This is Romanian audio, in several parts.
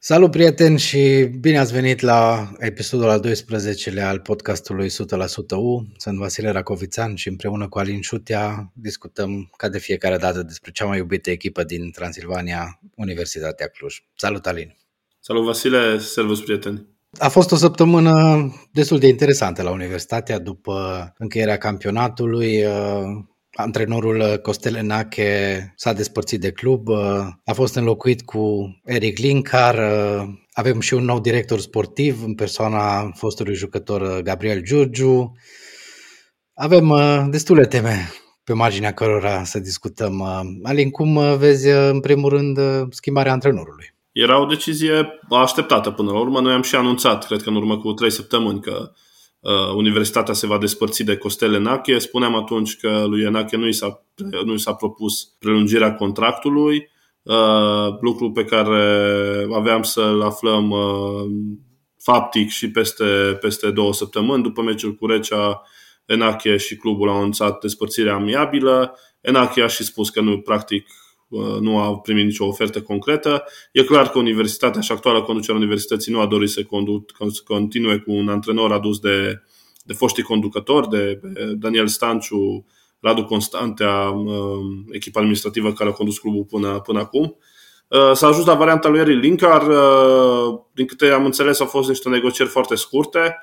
Salut prieteni și bine ați venit la episodul al 12-lea al podcastului 100% U. Sunt Vasile Racovițan și împreună cu Alin Șutea discutăm ca de fiecare dată despre cea mai iubită echipă din Transilvania, Universitatea Cluj. Salut Alin! Salut Vasile, servus prieteni! A fost o săptămână destul de interesantă la Universitatea după încheierea campionatului. Antrenorul uh, Costel Enache s-a despărțit de club, uh, a fost înlocuit cu Eric Linkar, uh, avem și un nou director sportiv în persoana fostului jucător Gabriel Giurgiu. Avem destule teme pe marginea cărora să discutăm. Alin, cum vezi în primul rând schimbarea antrenorului? Era o decizie așteptată până la urmă. Noi am și anunțat, cred că în urmă cu trei săptămâni, că uh, universitatea se va despărți de Costel Enache. Spuneam atunci că lui Enache nu i s-a, nu i s-a propus prelungirea contractului, uh, lucru pe care aveam să-l aflăm uh, faptic și peste, peste două săptămâni. După meciul cu Recea, Enache și clubul au anunțat despărțirea amiabilă. Enache a și spus că nu, practic, Uh, nu a primit nicio ofertă concretă. E clar că universitatea și actuala conducerea universității nu a dorit să, conduc, să continue cu un antrenor adus de, de foștii conducători, de Daniel Stanciu, Radu Constantea, uh, echipa administrativă care a condus clubul până, până acum. Uh, s-a ajuns la varianta lui Eri Linkar. Din câte am înțeles, au fost niște negocieri foarte scurte.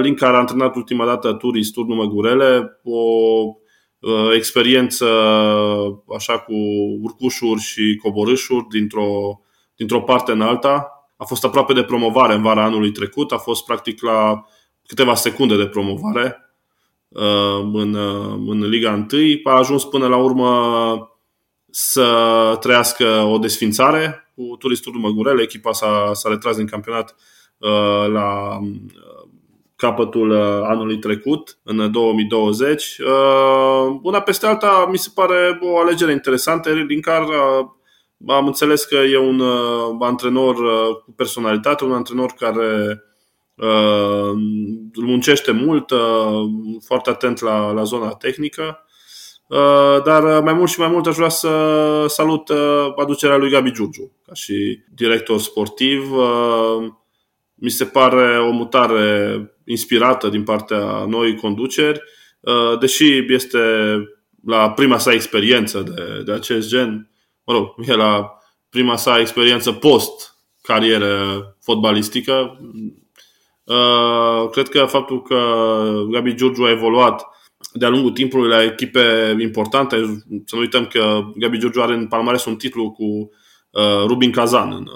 Linkar a antrenat ultima dată Turis Turnul Măgurele, o Uh, experiență așa cu urcușuri și coborâșuri dintr-o, dintr-o parte în alta. A fost aproape de promovare în vara anului trecut, a fost practic la câteva secunde de promovare uh, în, uh, în Liga 1. A ajuns până la urmă să trăiască o desfințare cu Turistul Măgurele. Echipa s-a, s-a retras din campionat la capătul uh, anului trecut, în 2020. Uh, una peste alta mi se pare o alegere interesantă. Din care uh, am înțeles că e un antrenor cu personalitate, un antrenor care muncește mult, foarte atent la, la zona tehnică. Dar mai mult și mai mult aș vrea să salut aducerea lui Gabi Giurgiu ca și director sportiv. Mi se pare o mutare inspirată din partea noii conduceri, uh, deși este la prima sa experiență de, de acest gen, mă rog, e la prima sa experiență post-carieră fotbalistică. Uh, cred că faptul că Gabi Giurgiu a evoluat de-a lungul timpului la echipe importante, să nu uităm că Gabi Giurgiu are în palmares un titlu cu uh, Rubin Kazan în,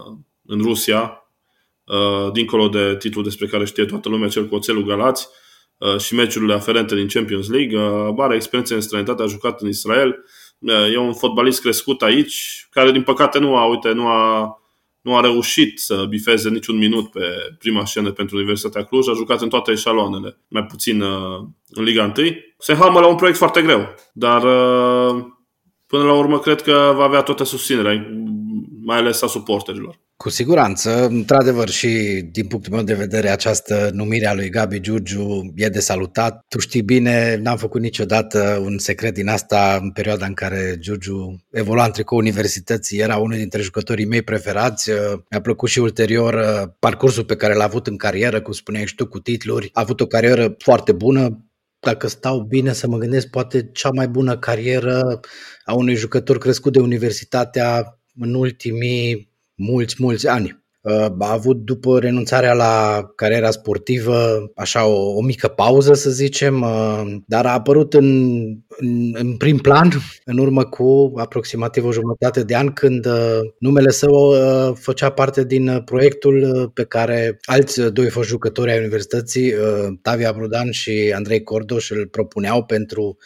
în Rusia, Uh, dincolo de titlul despre care știe toată lumea, cel cu oțelul Galați uh, și meciurile aferente din Champions League. Uh, are experiență în străinătate, a jucat în Israel. E un fotbalist crescut aici, care din păcate nu a, uite, nu a, nu a reușit să bifeze niciun minut pe prima scenă pentru Universitatea Cluj, a jucat în toate eșaloanele, mai puțin în Liga 1. Se hamă la un proiect foarte greu, dar până la urmă cred că va avea toată susținerea, mai ales a suporterilor. Cu siguranță, într-adevăr și din punctul meu de vedere această numire a lui Gabi Giurgiu e de salutat. Tu știi bine, n-am făcut niciodată un secret din asta în perioada în care Giurgiu evolua în tricou universității, era unul dintre jucătorii mei preferați. Mi-a plăcut și ulterior uh, parcursul pe care l-a avut în carieră, cum spuneai și tu, cu titluri. A avut o carieră foarte bună, dacă stau bine să mă gândesc, poate cea mai bună carieră a unui jucător crescut de universitatea în ultimii mulți, mulți ani. Uh, a avut după renunțarea la cariera sportivă așa o, o mică pauză, să zicem, uh, dar a apărut în, în, în prim plan în urmă cu aproximativ o jumătate de an când uh, numele său făcea parte din proiectul pe care alți doi foști jucători ai universității, Tavia Brudan și Andrei Cordoș, îl propuneau pentru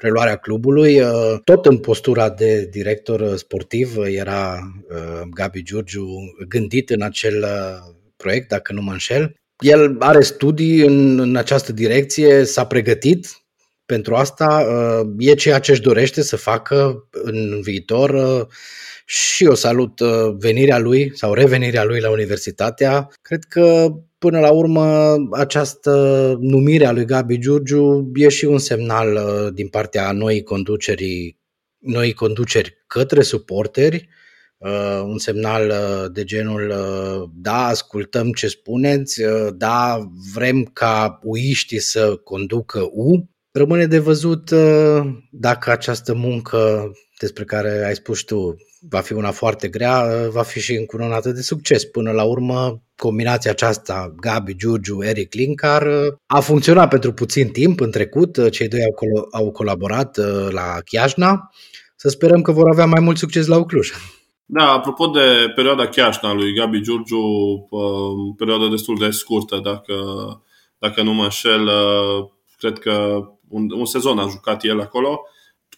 preluarea clubului. Uh, tot în postura de director sportiv era uh, Gabi Giurgiu gândit în acel uh, proiect, dacă nu mă înșel. El are studii în, în această direcție, s-a pregătit pentru asta, e ceea ce își dorește să facă în viitor și eu salut venirea lui sau revenirea lui la universitatea. Cred că Până la urmă, această numire a lui Gabi Giurgiu e și un semnal uh, din partea noii conducerii, noi conduceri către suporteri, uh, un semnal uh, de genul uh, da, ascultăm ce spuneți, uh, da, vrem ca uiștii să conducă U. Rămâne de văzut uh, dacă această muncă despre care ai spus tu va fi una foarte grea, uh, va fi și încununată de succes. Până la urmă, combinația aceasta, Gabi, Giurgiu, Eric Linkar, uh, a funcționat pentru puțin timp în trecut. Uh, cei doi au, col- au colaborat la Chiajna. Să sperăm că vor avea mai mult succes la Ucluj. Da, apropo de perioada Chiajna lui Gabi Giurgiu, perioada destul de scurtă, dacă, dacă nu mă înșel, cred că un, un sezon a jucat el acolo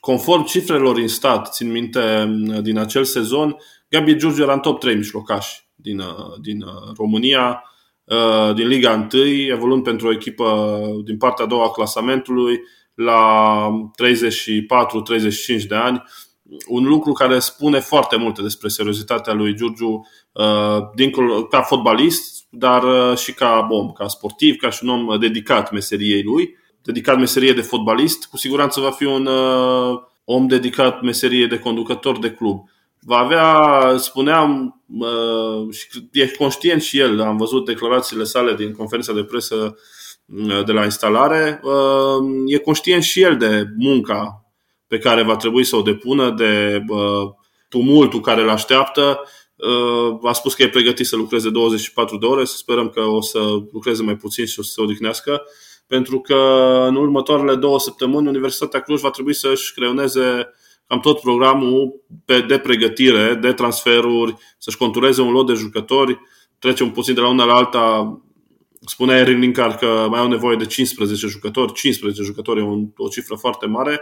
conform cifrelor în stat, țin minte din acel sezon, Gabi Giurgiu era în top 3 mijlocași din, uh, din uh, România, uh, din Liga 1, evoluând pentru o echipă din partea a doua a clasamentului la 34-35 de ani. Un lucru care spune foarte multe despre seriozitatea lui Giurgiu, dincolo, ca fotbalist, dar și ca om, ca sportiv, ca și un om dedicat meseriei lui dedicat meserie de fotbalist, cu siguranță va fi un uh, om dedicat meserie de conducător de club. Va avea, spuneam, uh, și e conștient și el, am văzut declarațiile sale din conferința de presă uh, de la instalare, uh, e conștient și el de munca pe care va trebui să o depună, de uh, tumultul care îl așteaptă. Uh, a spus că e pregătit să lucreze 24 de ore, să sperăm că o să lucreze mai puțin și o să se odihnească pentru că în următoarele două săptămâni Universitatea Cluj va trebui să-și creioneze cam tot programul de pregătire, de transferuri, să-și contureze un lot de jucători, trecem puțin de la una la alta. Spunea Erin Linkar că mai au nevoie de 15 jucători. 15 jucători e o cifră foarte mare.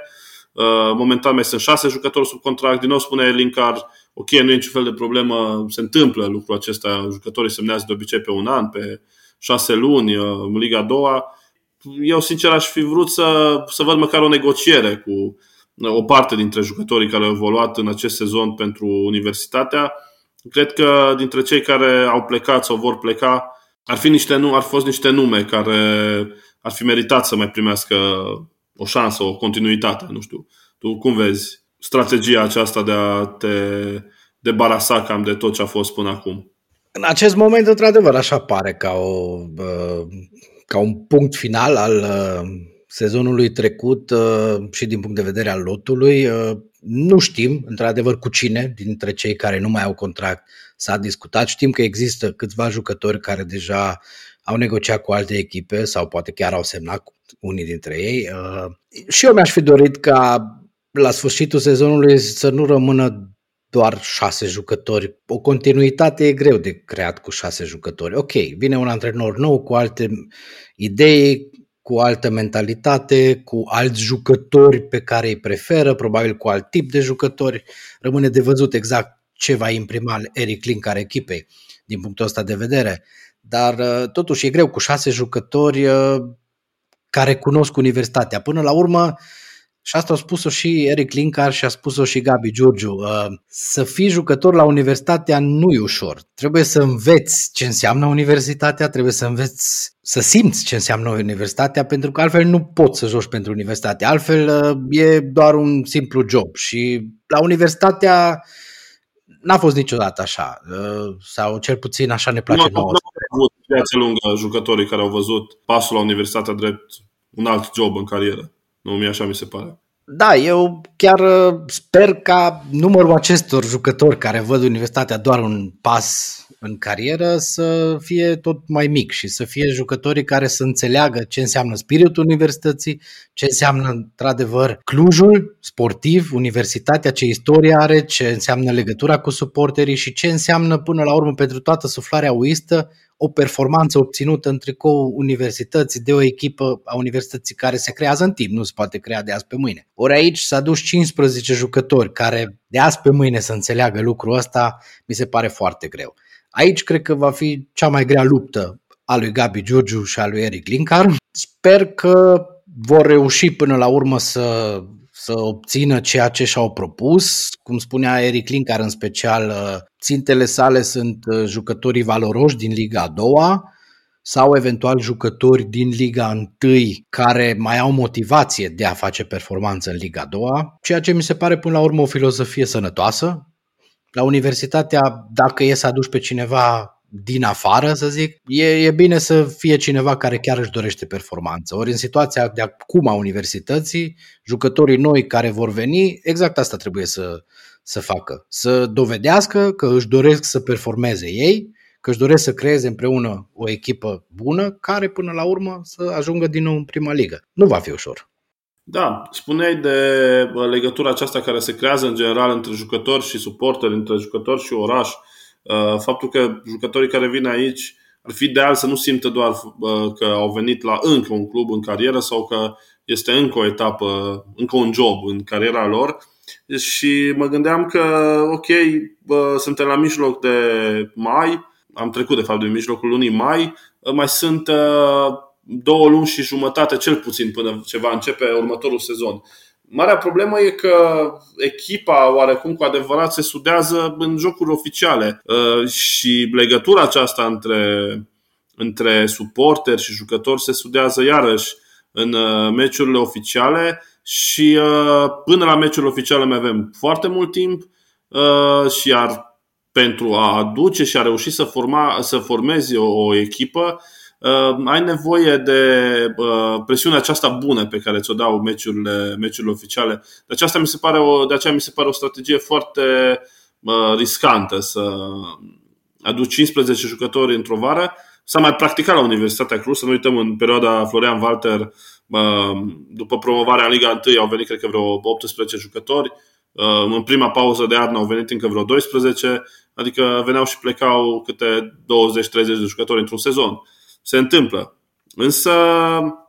Uh, momentan mai sunt 6 jucători sub contract. Din nou spune Linkar, ok, nu e niciun fel de problemă, se întâmplă lucrul acesta. Jucătorii semnează de obicei pe un an, pe 6 luni, uh, în Liga a doua eu sincer aș fi vrut să, să văd măcar o negociere cu o parte dintre jucătorii care au evoluat în acest sezon pentru universitatea. Cred că dintre cei care au plecat sau vor pleca, ar fi, niște, ar fi fost niște nume care ar fi meritat să mai primească o șansă, o continuitate. Nu știu. Tu cum vezi strategia aceasta de a te debarasa cam de tot ce a fost până acum? În acest moment, într-adevăr, așa pare ca o uh, ca un punct final al uh, sezonului trecut uh, și din punct de vedere al lotului. Uh, nu știm, într-adevăr, cu cine dintre cei care nu mai au contract s-a discutat. Știm că există câțiva jucători care deja au negociat cu alte echipe sau poate chiar au semnat cu unii dintre ei. Și eu mi-aș fi dorit ca la sfârșitul sezonului să nu rămână doar șase jucători. O continuitate e greu de creat cu șase jucători. Ok, vine un antrenor nou cu alte idei, cu altă mentalitate, cu alți jucători pe care îi preferă, probabil cu alt tip de jucători. Rămâne de văzut exact ce va imprima Eric Link care echipei din punctul ăsta de vedere. Dar uh, totuși e greu cu șase jucători uh, care cunosc universitatea. Până la urmă, și asta a spus-o și Eric Linkar și a spus-o și Gabi Giurgiu. Uh, să fii jucător la universitatea nu e ușor. Trebuie să înveți ce înseamnă universitatea, trebuie să înveți să simți ce înseamnă universitatea, pentru că altfel nu poți să joci pentru universitate. Altfel uh, e doar un simplu job. Și la universitatea n-a fost niciodată așa. Uh, sau cel puțin așa ne place nu, nouă. Nu au avut viață lungă jucătorii care au văzut pasul la universitatea drept un alt job în carieră. Nu, mi așa mi se pare. Da, eu chiar uh, sper ca numărul acestor jucători care văd universitatea doar un pas în carieră să fie tot mai mic și să fie jucătorii care să înțeleagă ce înseamnă spiritul universității, ce înseamnă într-adevăr Clujul sportiv, universitatea, ce istorie are, ce înseamnă legătura cu suporterii și ce înseamnă până la urmă pentru toată suflarea uistă o performanță obținută în tricou universității de o echipă a universității care se creează în timp, nu se poate crea de azi pe mâine. Ori aici s-a dus 15 jucători care de azi pe mâine să înțeleagă lucrul ăsta, mi se pare foarte greu. Aici cred că va fi cea mai grea luptă a lui Gabi Giurgiu și a lui Eric Linkar. Sper că vor reuși până la urmă să să obțină ceea ce și-au propus. Cum spunea Eric Linkar în special, uh, țintele sale sunt uh, jucătorii valoroși din Liga a doua sau eventual jucători din Liga 1 care mai au motivație de a face performanță în Liga a doua, ceea ce mi se pare până la urmă o filozofie sănătoasă, La universitatea, dacă e să aduci pe cineva din afară, să zic, e, e bine să fie cineva care chiar își dorește performanță. Ori în situația de acum a universității, jucătorii noi care vor veni, exact asta trebuie să, să facă. Să dovedească că își doresc să performeze ei, că își doresc să creeze împreună o echipă bună care până la urmă să ajungă din nou în prima ligă. Nu va fi ușor. Da, spuneai de legătura aceasta care se creează în general între jucători și suporteri, între jucători și oraș. Uh, faptul că jucătorii care vin aici ar fi ideal să nu simtă doar uh, că au venit la încă un club în carieră sau că este încă o etapă, încă un job în cariera lor. Și mă gândeam că, ok, suntem la mijloc de mai, am trecut de fapt de mijlocul lunii mai, mai sunt uh, două luni și jumătate cel puțin până ce va începe următorul sezon. Marea problemă e că echipa oarecum cu adevărat se sudează în jocuri oficiale. Uh, și legătura aceasta între, între suporteri și jucători se sudează iarăși în uh, meciurile oficiale și până la meciurile oficiale mai avem foarte mult timp și iar pentru a aduce și a reuși să, forma, să formezi o, o echipă, uh, ai nevoie de uh, presiunea aceasta bună pe care ți-o dau meciurile, meciurile oficiale. De aceasta mi se pare o, de aceea mi se pare o strategie foarte uh, riscantă să aduci 15 jucători într-o vară. S-a mai practicat la Universitatea Cluj, să nu uităm în perioada Florian Walter, uh, după promovarea în Liga 1 au venit cred că vreo 18 jucători. Uh, în prima pauză de iarnă au venit încă vreo 12, adică veneau și plecau câte 20-30 de jucători într-un sezon. Se întâmplă. Însă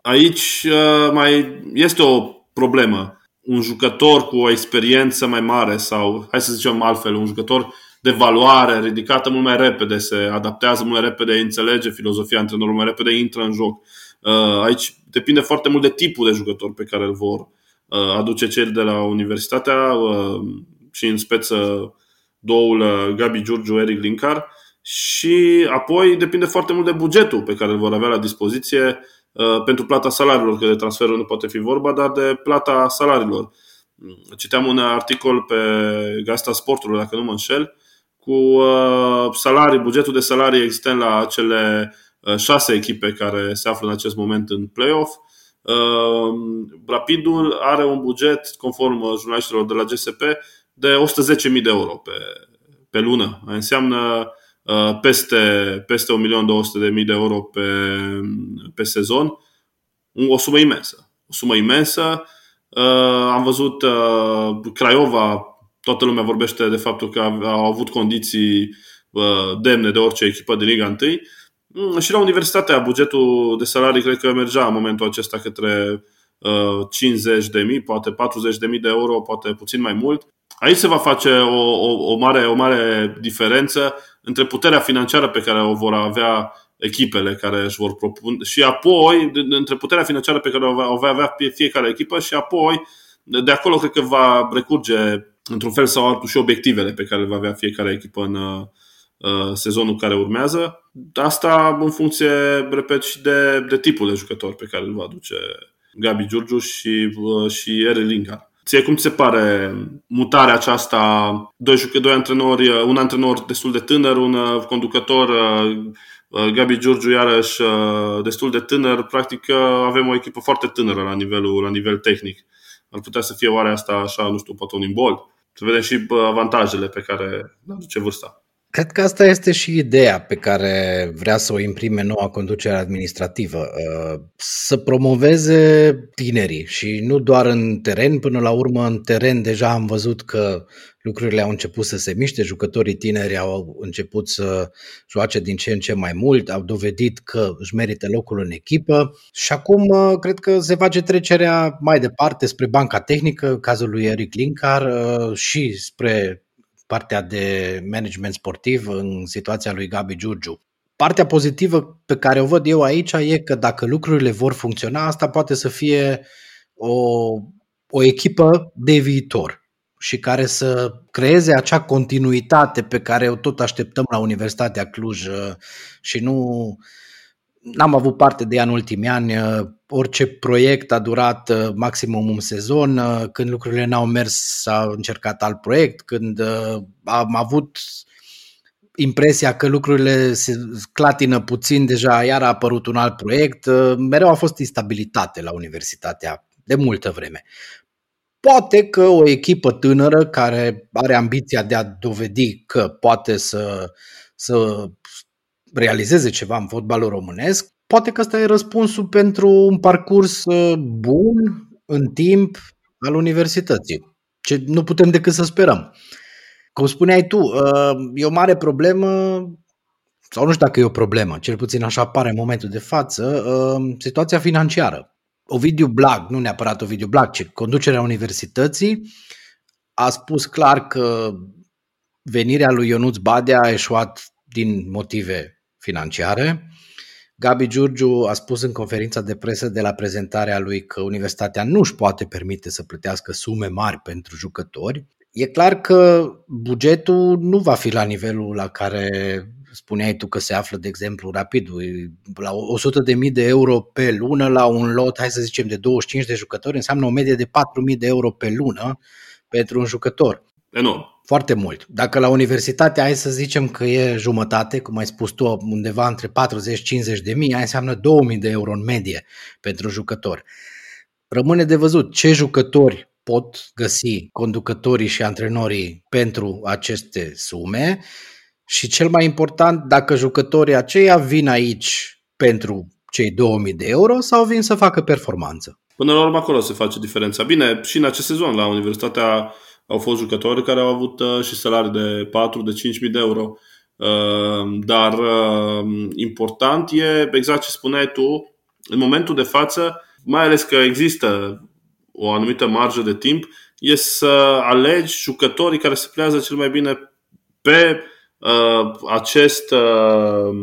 aici uh, mai este o problemă. Un jucător cu o experiență mai mare sau, hai să zicem altfel, un jucător de valoare ridicată mult mai repede, se adaptează mult mai repede, înțelege filozofia antrenorului mai repede, intră în joc. Uh, aici depinde foarte mult de tipul de jucător pe care îl vor Uh, aduce cel de la Universitatea uh, și în speță două uh, Gabi Giurgiu, Eric Linkar și apoi depinde foarte mult de bugetul pe care îl vor avea la dispoziție pentru plata salariilor, că de transferul nu poate fi vorba, dar de plata salariilor. Citeam un articol pe Gasta Sportului, dacă nu mă înșel, cu salarii, bugetul de salarii existent la cele șase echipe care se află în acest moment în play-off Ehm, Rapidul are un buget, conform uh, jurnaliștilor de la GSP, de 110.000 de euro pe, pe lună. Înseamnă uh, peste, peste 1.200.000 de euro pe, pe sezon. O sumă imensă. O sumă imensă. Uh, am văzut Craiova, toată lumea vorbește de faptul că au avut condiții demne de orice echipă de Liga 1 Mm, și la universitatea bugetul de salarii cred că mergea în momentul acesta către 50 uh, de mii, poate 40 de mii de euro, poate puțin mai mult. Aici se va face o, o, o, mare, o mare diferență între puterea financiară pe care o vor avea echipele care își vor propune și apoi între puterea financiară pe care o va avea fiecare echipă și apoi de acolo cred că va recurge într-un fel sau altul și obiectivele pe care le va avea fiecare echipă în, uh, Uh, sezonul care urmează. Asta în funcție, repet, și de, de tipul de jucător pe care îl va aduce Gabi Giurgiu și, uh, și Ere Lingard. Ție cum ți se pare mutarea aceasta? Doi, doi antrenori, uh, un antrenor destul de tânăr, un conducător, Gabi Giurgiu iarăși destul de tânăr. Practic avem o echipă foarte tânără la, nivelul, la nivel tehnic. Ar putea să fie oare asta așa, nu știu, poate un imbold? Să vedem și avantajele pe care le aduce vârsta. Cred că asta este și ideea pe care vrea să o imprime noua conducere administrativă. Uh, să promoveze tinerii și nu doar în teren, până la urmă în teren deja am văzut că lucrurile au început să se miște, jucătorii tineri au început să joace din ce în ce mai mult, au dovedit că își merită locul în echipă și acum uh, cred că se face trecerea mai departe spre banca tehnică, cazul lui Eric Linkar uh, și spre partea de management sportiv în situația lui Gabi Giurgiu. Partea pozitivă pe care o văd eu aici e că dacă lucrurile vor funcționa, asta poate să fie o, o echipă de viitor și care să creeze acea continuitate pe care o tot așteptăm la Universitatea Cluj uh, și nu N-am avut parte de ea în ultimii ani. Orice proiect a durat maximum un sezon. Când lucrurile n-au mers, s-a încercat alt proiect. Când am avut impresia că lucrurile se clatină puțin, deja iar a apărut un alt proiect. Mereu a fost instabilitate la universitatea de multă vreme. Poate că o echipă tânără care are ambiția de a dovedi că poate să, să realizeze ceva în fotbalul românesc, poate că ăsta e răspunsul pentru un parcurs uh, bun în timp al universității. Ce nu putem decât să sperăm. Cum spuneai tu, uh, e o mare problemă, sau nu știu dacă e o problemă, cel puțin așa apare în momentul de față, uh, situația financiară. Ovidiu Blag, nu neapărat Ovidiu Blag, ci conducerea universității, a spus clar că venirea lui Ionuț Badea a eșuat din motive financiare. Gabi Giurgiu a spus în conferința de presă de la prezentarea lui că universitatea nu își poate permite să plătească sume mari pentru jucători. E clar că bugetul nu va fi la nivelul la care spuneai tu că se află, de exemplu, rapid, la 100.000 de euro pe lună la un lot, hai să zicem, de 25 de jucători, înseamnă o medie de 4.000 de euro pe lună pentru un jucător. Enorm. Foarte mult. Dacă la universitate hai să zicem că e jumătate, cum ai spus tu, undeva între 40-50 de mii, aia înseamnă 2000 de euro în medie pentru jucător. Rămâne de văzut ce jucători pot găsi conducătorii și antrenorii pentru aceste sume și cel mai important, dacă jucătorii aceia vin aici pentru cei 2000 de euro sau vin să facă performanță. Până la urmă acolo se face diferența. Bine, și în acest sezon la Universitatea au fost jucători care au avut uh, și salarii de 4 de 5.000 de euro. Uh, dar uh, important e exact ce spuneai tu, în momentul de față, mai ales că există o anumită marjă de timp, e să alegi jucătorii care se plează cel mai bine pe uh, acest uh,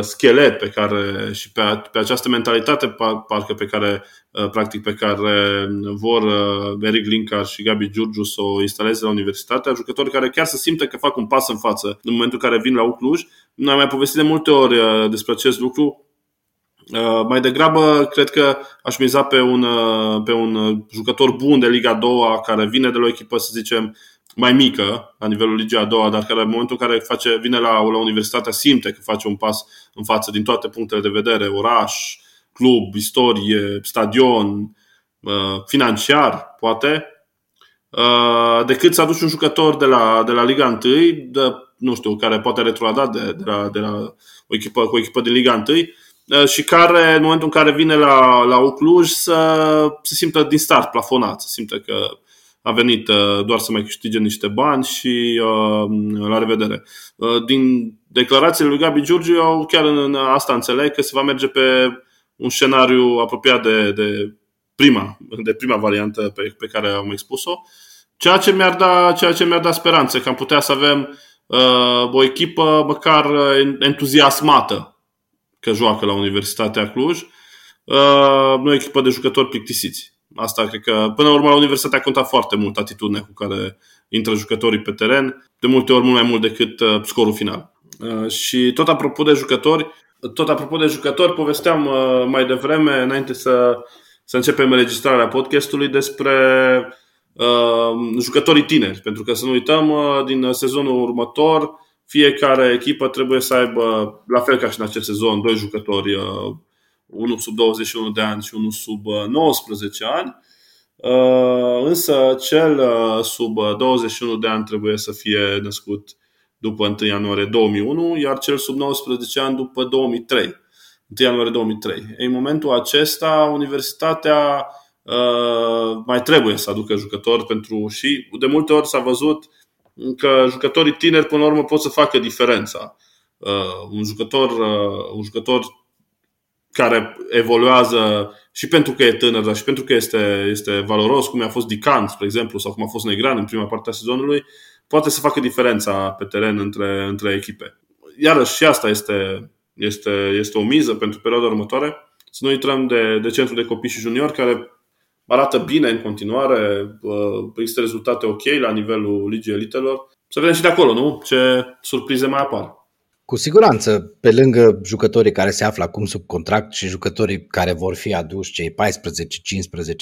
schelet pe care și pe, pe această mentalitate parcă pe care uh, practic pe care vor uh, Eric Linkar și Gabi Giurgiu să o instaleze la universitate, jucători care chiar să simtă că fac un pas în față în momentul în care vin la Ucluj. Noi am mai povestit de multe ori uh, despre acest lucru. Mai degrabă, cred că aș miza pe un, pe un jucător bun de Liga 2 care vine de la o echipă, să zicem, mai mică, la nivelul ligii a doua, dar care în momentul în care face, vine la, la universitatea simte că face un pas în față din toate punctele de vedere, oraș, club, istorie, stadion, uh, financiar, poate, uh, decât să aduci un jucător de la, de la Liga 1, de, nu știu, care poate retrograda de, de, la, de la o echipă, cu o echipă din Liga 1 uh, și care, în momentul în care vine la, la Ucluj, să se simtă din start plafonat, să simtă că a venit uh, doar să mai câștige niște bani și uh, la revedere. Uh, din declarațiile lui Gabi Giurgiu, eu chiar în asta înțeleg că se va merge pe un scenariu apropiat de, de prima, de prima variantă pe, pe care am expus-o, ceea ce mi-ar da, ceea ce mi-ar da speranțe că am putea să avem uh, o echipă măcar entuziasmată că joacă la Universitatea Cluj, uh, nu o echipă de jucători plictisiți. Asta cred că, până la urmă, la universitate a contat foarte mult atitudinea cu care intră jucătorii pe teren, de multe ori mult mai mult decât uh, scorul final. Uh, și tot apropo de jucători, tot apropo de jucători, povesteam uh, mai devreme, înainte să, să începem înregistrarea podcastului, despre uh, jucătorii tineri. Pentru că să nu uităm, uh, din sezonul următor, fiecare echipă trebuie să aibă, la fel ca și în acest sezon, doi jucători uh, unul sub 21 de ani și unul sub 19 uh, ani. Uh, însă cel uh, sub 21 de ani trebuie să fie născut după 1 ianuarie 2001, iar cel sub 19 ani după 2003. 1 ianuarie 2003. În momentul acesta, universitatea mai trebuie să aducă jucători pentru și de multe ori s-a văzut că jucătorii tineri până la urmă pot să facă diferența. un jucător, un jucător care evoluează și pentru că e tânăr, dar și pentru că este, este valoros, cum a fost Dican, spre exemplu, sau cum a fost Negran în prima parte a sezonului, poate să facă diferența pe teren între, între echipe. Iarăși și asta este, este, este o miză pentru perioada următoare. Să nu intrăm de, de centru de copii și juniori, care arată bine în continuare, există rezultate ok la nivelul Ligii Elitelor. Să vedem și de acolo, nu? Ce surprize mai apar. Cu siguranță, pe lângă jucătorii care se află acum sub contract și jucătorii care vor fi aduși, cei 14-15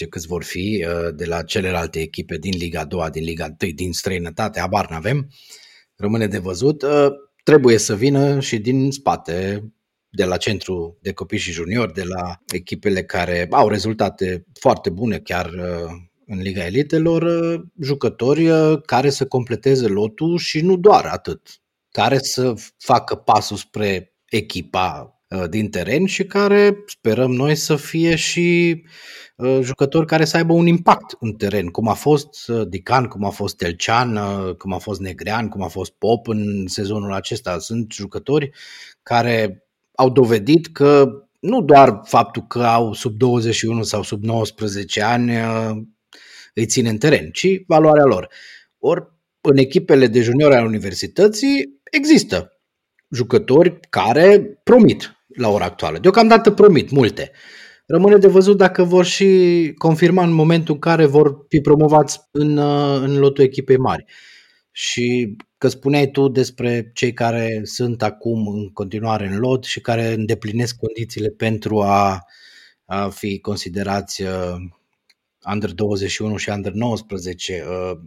câți vor fi uh, de la celelalte echipe din Liga 2, din Liga 1, din străinătate, abar n-avem, rămâne de văzut, uh, trebuie să vină și din spate, de la centru de copii și juniori, de la echipele care au rezultate foarte bune chiar uh, în Liga Elitelor, jucători care să completeze lotul și nu doar atât care să facă pasul spre echipa uh, din teren și care sperăm noi să fie și uh, jucători care să aibă un impact în teren, cum a fost uh, Dican, cum a fost Telcean, cum a fost Negrean, cum a fost Pop în sezonul acesta. Sunt jucători care au dovedit că nu doar faptul că au sub 21 sau sub 19 ani îi ține în teren, ci valoarea lor. Ori în echipele de juniori ale universității există jucători care promit la ora actuală. Deocamdată promit multe. Rămâne de văzut dacă vor și confirma în momentul în care vor fi promovați în, uh, în lotul echipei mari. Și că spuneai tu despre cei care sunt acum în continuare în lot și care îndeplinesc condițiile pentru a, a fi considerați uh, under 21 și under 19. Uh,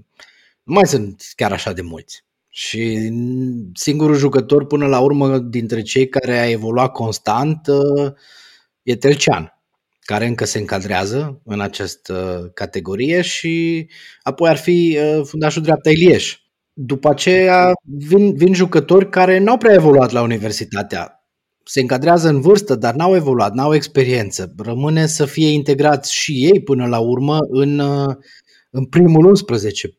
nu mai sunt chiar așa de mulți. Și singurul jucător până la urmă dintre cei care a evoluat constant uh, e Telcean, care încă se încadrează în această categorie și apoi ar fi uh, fundașul dreapta Ilieș. După aceea vin, vin jucători care n-au prea evoluat la universitatea. Se încadrează în vârstă, dar n-au evoluat, n-au experiență. Rămâne să fie integrați și ei până la urmă în, uh, în primul 11.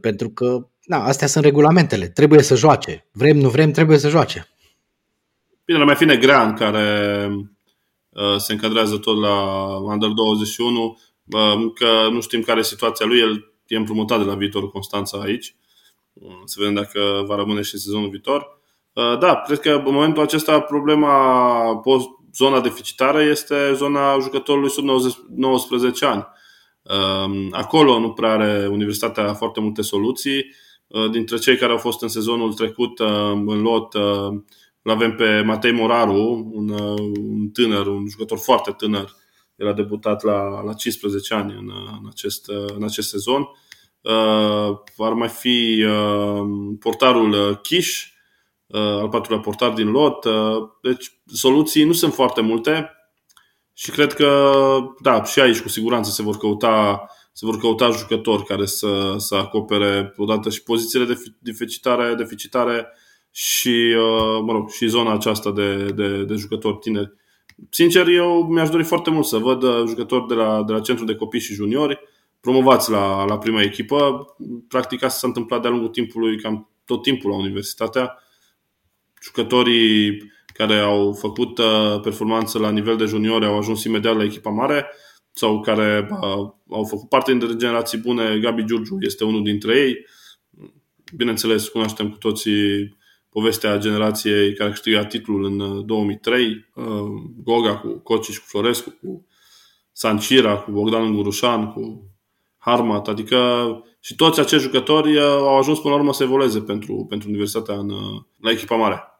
Pentru că da, astea sunt regulamentele. Trebuie să joace. Vrem, nu vrem, trebuie să joace. Bine, mai fi Negrean, care uh, se încadrează tot la Under 21. Uh, că nu știm care e situația lui. El e împrumutat de la viitorul Constanța aici. Uh, să vedem dacă va rămâne și sezonul viitor. Uh, da, cred că în momentul acesta problema post zona deficitară este zona jucătorului sub 19 ani. Uh, acolo nu prea are Universitatea foarte multe soluții Uh, dintre cei care au fost în sezonul trecut uh, în lot, uh, îl avem pe Matei Moraru, un, un tânăr, un jucător foarte tânăr. El a debutat la, la 15 ani în, în, acest, în acest sezon. Ar mai fi portarul Kish, al patrulea portar din lot. Deci soluții nu sunt foarte multe și cred că, da, și aici cu siguranță se vor căuta se vor căuta jucători care să, să acopere odată și pozițiile deficitare, deficitare și, uh, mă rog, și zona aceasta de, de, de jucători tineri. Sincer, eu mi-aș dori foarte mult să văd uh, jucători de la, de la centru de copii și juniori promovați la, la prima echipă. Practic asta s-a întâmplat de-a lungul timpului, cam tot timpul la universitatea. Jucătorii care au făcut uh, performanță la nivel de juniori au ajuns imediat la echipa mare sau care au făcut parte din generații bune. Gabi Giurgiu este unul dintre ei. Bineînțeles, cunoaștem cu toții povestea generației care a câștigat titlul în 2003, uh, Goga cu Cociș cu Florescu, cu Sancira, cu Bogdan Gurușan, cu Harmat, adică și toți acești jucători uh, au ajuns până la urmă să evolueze pentru, pentru Universitatea în, uh, la echipa mare.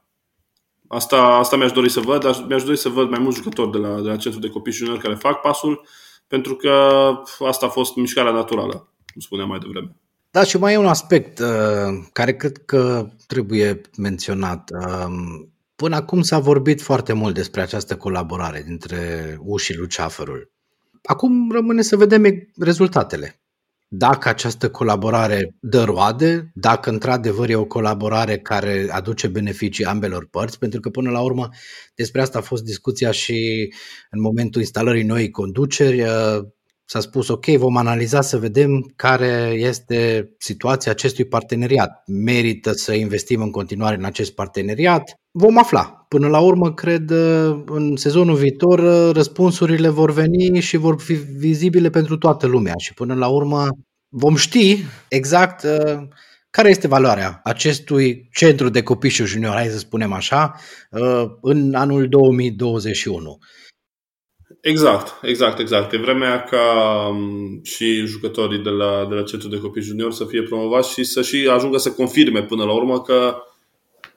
Asta, asta mi-aș dori să văd, mi-aș dori să văd mai mulți jucători de la, de la centru de copii și juniori care fac pasul pentru că asta a fost mișcarea naturală, cum spuneam mai devreme. Da, și mai e un aspect uh, care cred că trebuie menționat. Uh, până acum s-a vorbit foarte mult despre această colaborare dintre U și Luceafărul. Acum rămâne să vedem rezultatele dacă această colaborare dă roade, dacă într-adevăr e o colaborare care aduce beneficii ambelor părți, pentru că până la urmă despre asta a fost discuția și în momentul instalării noii conduceri. Uh, s-a spus, ok, vom analiza să vedem care este situația acestui parteneriat. Merită să investim în continuare în acest parteneriat? Vom afla. Până la urmă, cred, uh, în sezonul viitor, uh, răspunsurile vor veni și vor fi vizibile pentru toată lumea și până la urmă vom ști exact uh, care este valoarea acestui centru de copii și junior, hai să spunem așa, în anul 2021. Exact, exact, exact. E vremea ca um, și jucătorii de la, de la centru de copii junior să fie promovați și să și ajungă să confirme până la urmă că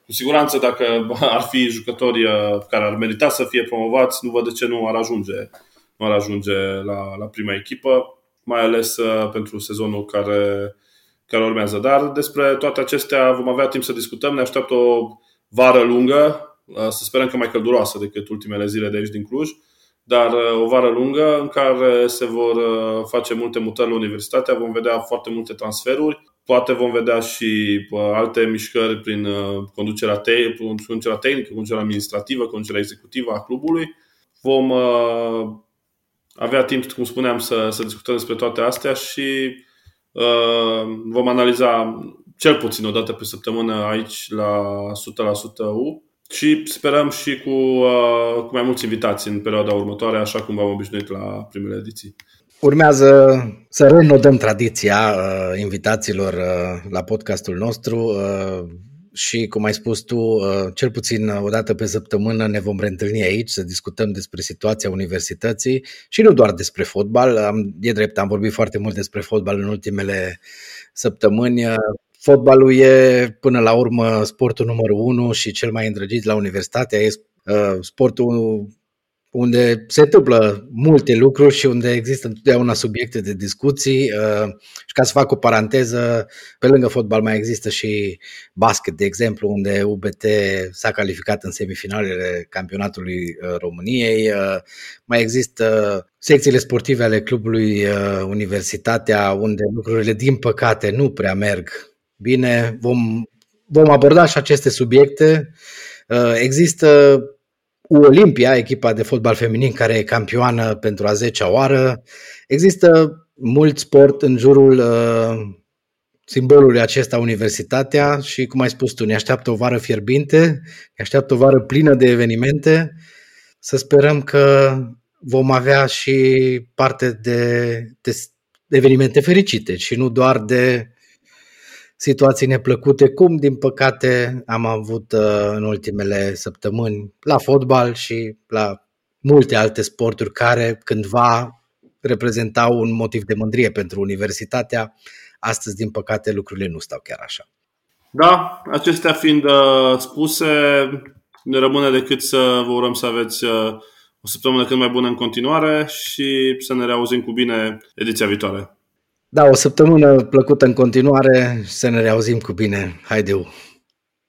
cu siguranță dacă ar fi jucători care ar merita să fie promovați, nu văd de ce nu ar ajunge, nu ar ajunge la, la prima echipă, mai ales pentru sezonul care, care urmează. Dar despre toate acestea vom avea timp să discutăm. Ne așteaptă o vară lungă, să sperăm că mai călduroasă decât ultimele zile de aici din Cluj, dar o vară lungă în care se vor face multe mutări la universitatea, vom vedea foarte multe transferuri, poate vom vedea și alte mișcări prin conducerea, te- conducerea tehnică, conducerea administrativă, conducerea executivă a clubului. Vom avea timp, cum spuneam, să, să discutăm despre toate astea și uh, vom analiza cel puțin o dată pe săptămână aici la 100% U și sperăm și cu, uh, cu mai mulți invitați în perioada următoare, așa cum v-am obișnuit la primele ediții. Urmează să renodăm tradiția uh, invitațiilor uh, la podcastul nostru. Uh, și, cum ai spus tu, uh, cel puțin o dată pe săptămână ne vom reîntâlni aici să discutăm despre situația universității și nu doar despre fotbal. Am, e drept, am vorbit foarte mult despre fotbal în ultimele săptămâni. Fotbalul e, până la urmă, sportul numărul unu și cel mai îndrăgit la universitate. E uh, sportul unde se întâmplă multe lucruri și unde există întotdeauna subiecte de discuții. Uh, și ca să fac o paranteză, pe lângă fotbal mai există și basket, de exemplu, unde UBT s-a calificat în semifinalele campionatului uh, României. Uh, mai există secțiile sportive ale clubului Universitatea, unde lucrurile, din păcate, nu prea merg bine. Vom, vom aborda și aceste subiecte. Există Olimpia, echipa de fotbal feminin care e campioană pentru a 10-a oară. Există mult sport în jurul uh, simbolului acesta, universitatea, și cum ai spus tu, ne așteaptă o vară fierbinte, ne așteaptă o vară plină de evenimente. Să sperăm că vom avea și parte de, de evenimente fericite și nu doar de situații neplăcute, cum din păcate am avut uh, în ultimele săptămâni la fotbal și la multe alte sporturi care cândva reprezentau un motiv de mândrie pentru universitatea. Astăzi, din păcate, lucrurile nu stau chiar așa. Da, acestea fiind uh, spuse, ne rămâne decât să vă urăm să aveți uh, o săptămână cât mai bună în continuare și să ne reauzim cu bine ediția viitoare. Da, o săptămână plăcută în continuare și să ne reauzim cu bine. Haideu!